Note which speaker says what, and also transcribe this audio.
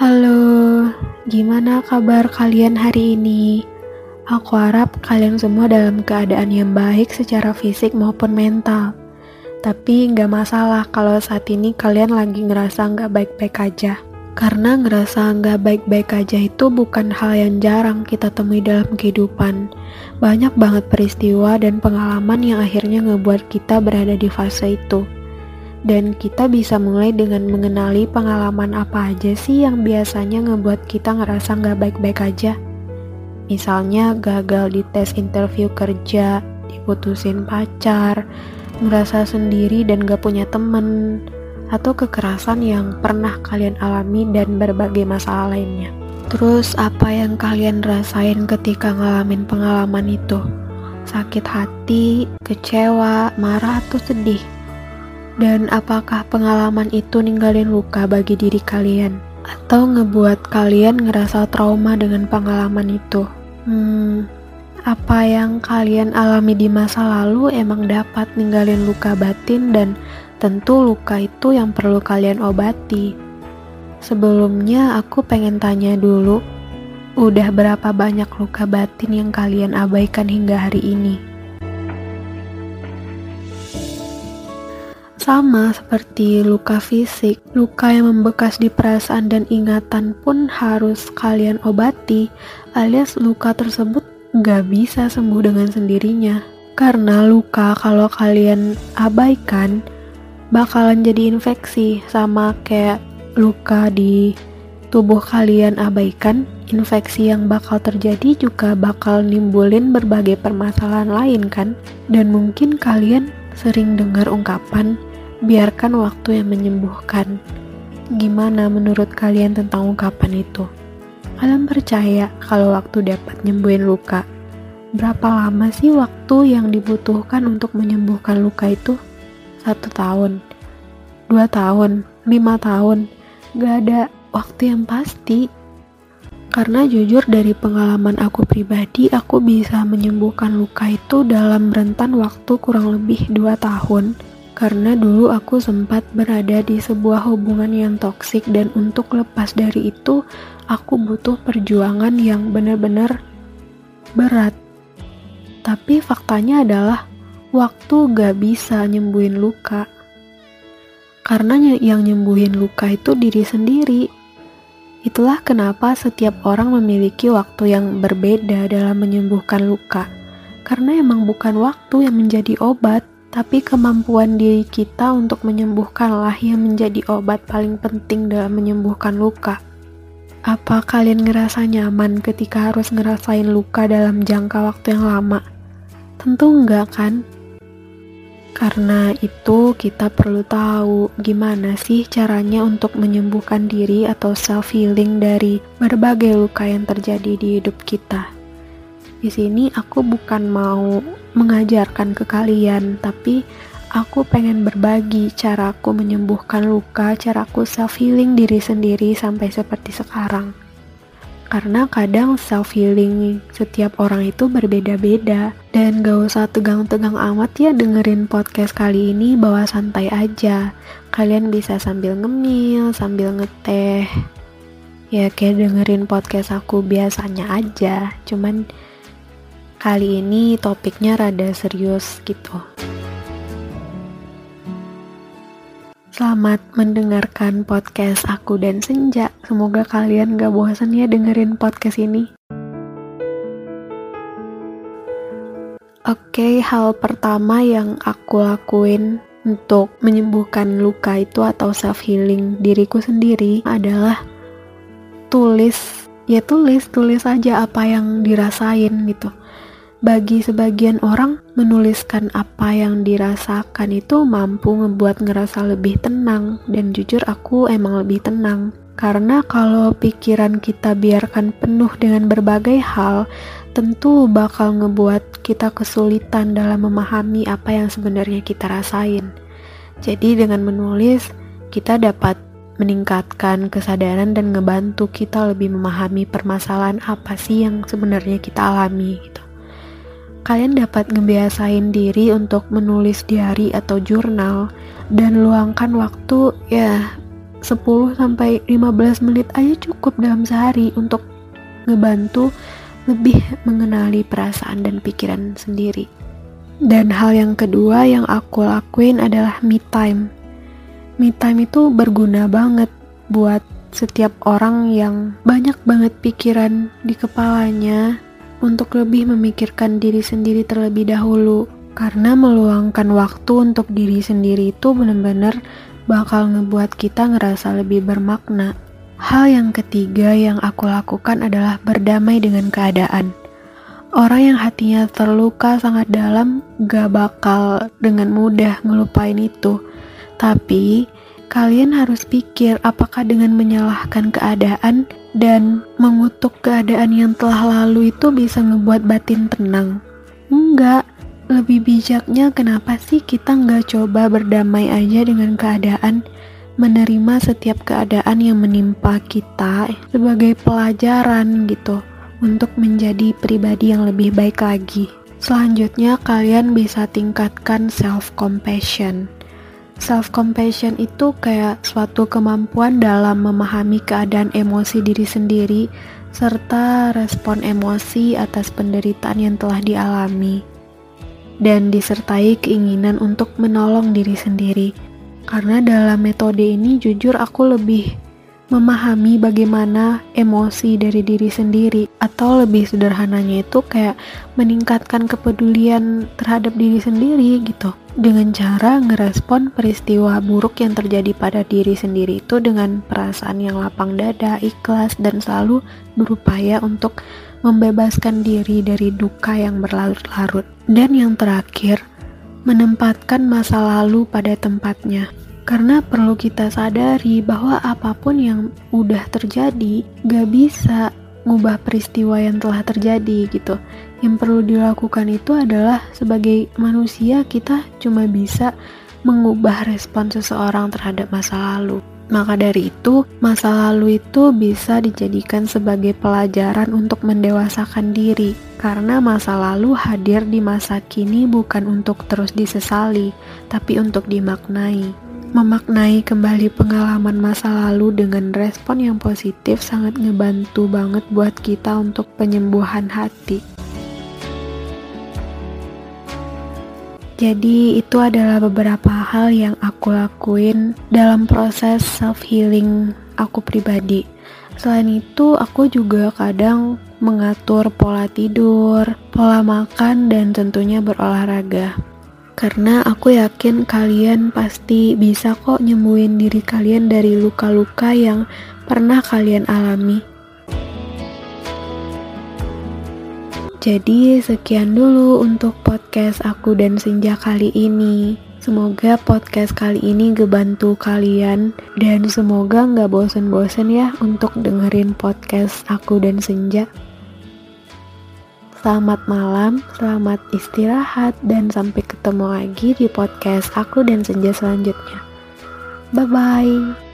Speaker 1: Halo, gimana kabar kalian hari ini? Aku harap kalian semua dalam keadaan yang baik secara fisik maupun mental. Tapi nggak masalah kalau saat ini kalian lagi ngerasa nggak baik-baik aja. Karena ngerasa nggak baik-baik aja itu bukan hal yang jarang kita temui dalam kehidupan. Banyak banget peristiwa dan pengalaman yang akhirnya ngebuat kita berada di fase itu. Dan kita bisa mulai dengan mengenali pengalaman apa aja sih yang biasanya ngebuat kita ngerasa nggak baik-baik aja. Misalnya gagal di tes interview kerja, diputusin pacar, ngerasa sendiri dan gak punya temen, atau kekerasan yang pernah kalian alami dan berbagai masalah lainnya. Terus apa yang kalian rasain ketika ngalamin pengalaman itu? Sakit hati, kecewa, marah, atau sedih? Dan apakah pengalaman itu ninggalin luka bagi diri kalian? Atau ngebuat kalian ngerasa trauma dengan pengalaman itu? Hmm, apa yang kalian alami di masa lalu emang dapat ninggalin luka batin dan tentu luka itu yang perlu kalian obati. Sebelumnya aku pengen tanya dulu, udah berapa banyak luka batin yang kalian abaikan hingga hari ini? Sama seperti luka fisik, luka yang membekas di perasaan dan ingatan pun harus kalian obati, alias luka tersebut gak bisa sembuh dengan sendirinya. Karena luka kalau kalian abaikan, bakalan jadi infeksi sama kayak luka di tubuh kalian abaikan, infeksi yang bakal terjadi juga bakal nimbulin berbagai permasalahan lain kan? Dan mungkin kalian sering dengar ungkapan biarkan waktu yang menyembuhkan. Gimana menurut kalian tentang ungkapan itu? Kalian percaya kalau waktu dapat nyembuhin luka? Berapa lama sih waktu yang dibutuhkan untuk menyembuhkan luka itu? Satu tahun, dua tahun, lima tahun, gak ada waktu yang pasti. Karena jujur dari pengalaman aku pribadi, aku bisa menyembuhkan luka itu dalam rentan waktu kurang lebih dua tahun karena dulu aku sempat berada di sebuah hubungan yang toksik dan untuk lepas dari itu aku butuh perjuangan yang benar-benar berat. Tapi faktanya adalah waktu gak bisa nyembuhin luka. Karena yang nyembuhin luka itu diri sendiri. Itulah kenapa setiap orang memiliki waktu yang berbeda dalam menyembuhkan luka. Karena emang bukan waktu yang menjadi obat, tapi kemampuan diri kita untuk menyembuhkanlah yang menjadi obat paling penting dalam menyembuhkan luka. Apa kalian ngerasa nyaman ketika harus ngerasain luka dalam jangka waktu yang lama? Tentu enggak kan? Karena itu kita perlu tahu gimana sih caranya untuk menyembuhkan diri atau self healing dari berbagai luka yang terjadi di hidup kita. Di sini aku bukan mau mengajarkan ke kalian, tapi aku pengen berbagi caraku menyembuhkan luka, caraku self healing diri sendiri sampai seperti sekarang. Karena kadang self healing setiap orang itu berbeda-beda dan gak usah tegang-tegang amat ya dengerin podcast kali ini bawa santai aja. Kalian bisa sambil ngemil, sambil ngeteh. Ya kayak dengerin podcast aku biasanya aja, cuman Kali ini topiknya rada serius gitu. Selamat mendengarkan podcast aku dan Senja. Semoga kalian gak bosan ya dengerin podcast ini. Oke, hal pertama yang aku lakuin untuk menyembuhkan luka itu atau self healing diriku sendiri adalah tulis ya tulis tulis aja apa yang dirasain gitu bagi sebagian orang, menuliskan apa yang dirasakan itu mampu ngebuat ngerasa lebih tenang, dan jujur aku emang lebih tenang. Karena kalau pikiran kita biarkan penuh dengan berbagai hal, tentu bakal ngebuat kita kesulitan dalam memahami apa yang sebenarnya kita rasain. Jadi dengan menulis, kita dapat meningkatkan kesadaran dan ngebantu kita lebih memahami permasalahan apa sih yang sebenarnya kita alami gitu kalian dapat ngebiasain diri untuk menulis diary atau jurnal dan luangkan waktu ya 10 sampai 15 menit aja cukup dalam sehari untuk ngebantu lebih mengenali perasaan dan pikiran sendiri. Dan hal yang kedua yang aku lakuin adalah me time. Me time itu berguna banget buat setiap orang yang banyak banget pikiran di kepalanya untuk lebih memikirkan diri sendiri terlebih dahulu. Karena meluangkan waktu untuk diri sendiri itu benar-benar bakal ngebuat kita ngerasa lebih bermakna. Hal yang ketiga yang aku lakukan adalah berdamai dengan keadaan. Orang yang hatinya terluka sangat dalam gak bakal dengan mudah ngelupain itu. Tapi, kalian harus pikir apakah dengan menyalahkan keadaan dan mengutuk keadaan yang telah lalu itu bisa ngebuat batin tenang. Enggak, lebih bijaknya kenapa sih kita nggak coba berdamai aja dengan keadaan, menerima setiap keadaan yang menimpa kita sebagai pelajaran gitu untuk menjadi pribadi yang lebih baik lagi. Selanjutnya, kalian bisa tingkatkan self-compassion. Self-compassion itu kayak suatu kemampuan dalam memahami keadaan emosi diri sendiri serta respon emosi atas penderitaan yang telah dialami dan disertai keinginan untuk menolong diri sendiri. Karena dalam metode ini jujur aku lebih memahami bagaimana emosi dari diri sendiri atau lebih sederhananya itu kayak meningkatkan kepedulian terhadap diri sendiri gitu dengan cara ngerespon peristiwa buruk yang terjadi pada diri sendiri itu dengan perasaan yang lapang dada, ikhlas dan selalu berupaya untuk membebaskan diri dari duka yang berlarut-larut. Dan yang terakhir, menempatkan masa lalu pada tempatnya. Karena perlu kita sadari bahwa apa pun yang udah terjadi gak bisa ngubah peristiwa yang telah terjadi gitu. Yang perlu dilakukan itu adalah sebagai manusia kita cuma bisa mengubah respon seseorang terhadap masa lalu. Maka dari itu, masa lalu itu bisa dijadikan sebagai pelajaran untuk mendewasakan diri, karena masa lalu hadir di masa kini bukan untuk terus disesali, tapi untuk dimaknai. Memaknai kembali pengalaman masa lalu dengan respon yang positif sangat ngebantu banget buat kita untuk penyembuhan hati. Jadi itu adalah beberapa hal yang aku lakuin dalam proses self healing aku pribadi. Selain itu, aku juga kadang mengatur pola tidur, pola makan, dan tentunya berolahraga karena aku yakin kalian pasti bisa kok nyembuhin diri kalian dari luka-luka yang pernah kalian alami. Jadi sekian dulu untuk podcast aku dan Senja kali ini. Semoga podcast kali ini ngebantu kalian dan semoga nggak bosen-bosen ya untuk dengerin podcast aku dan Senja. Selamat malam, selamat istirahat, dan sampai ketemu lagi di podcast aku dan senja selanjutnya. Bye bye.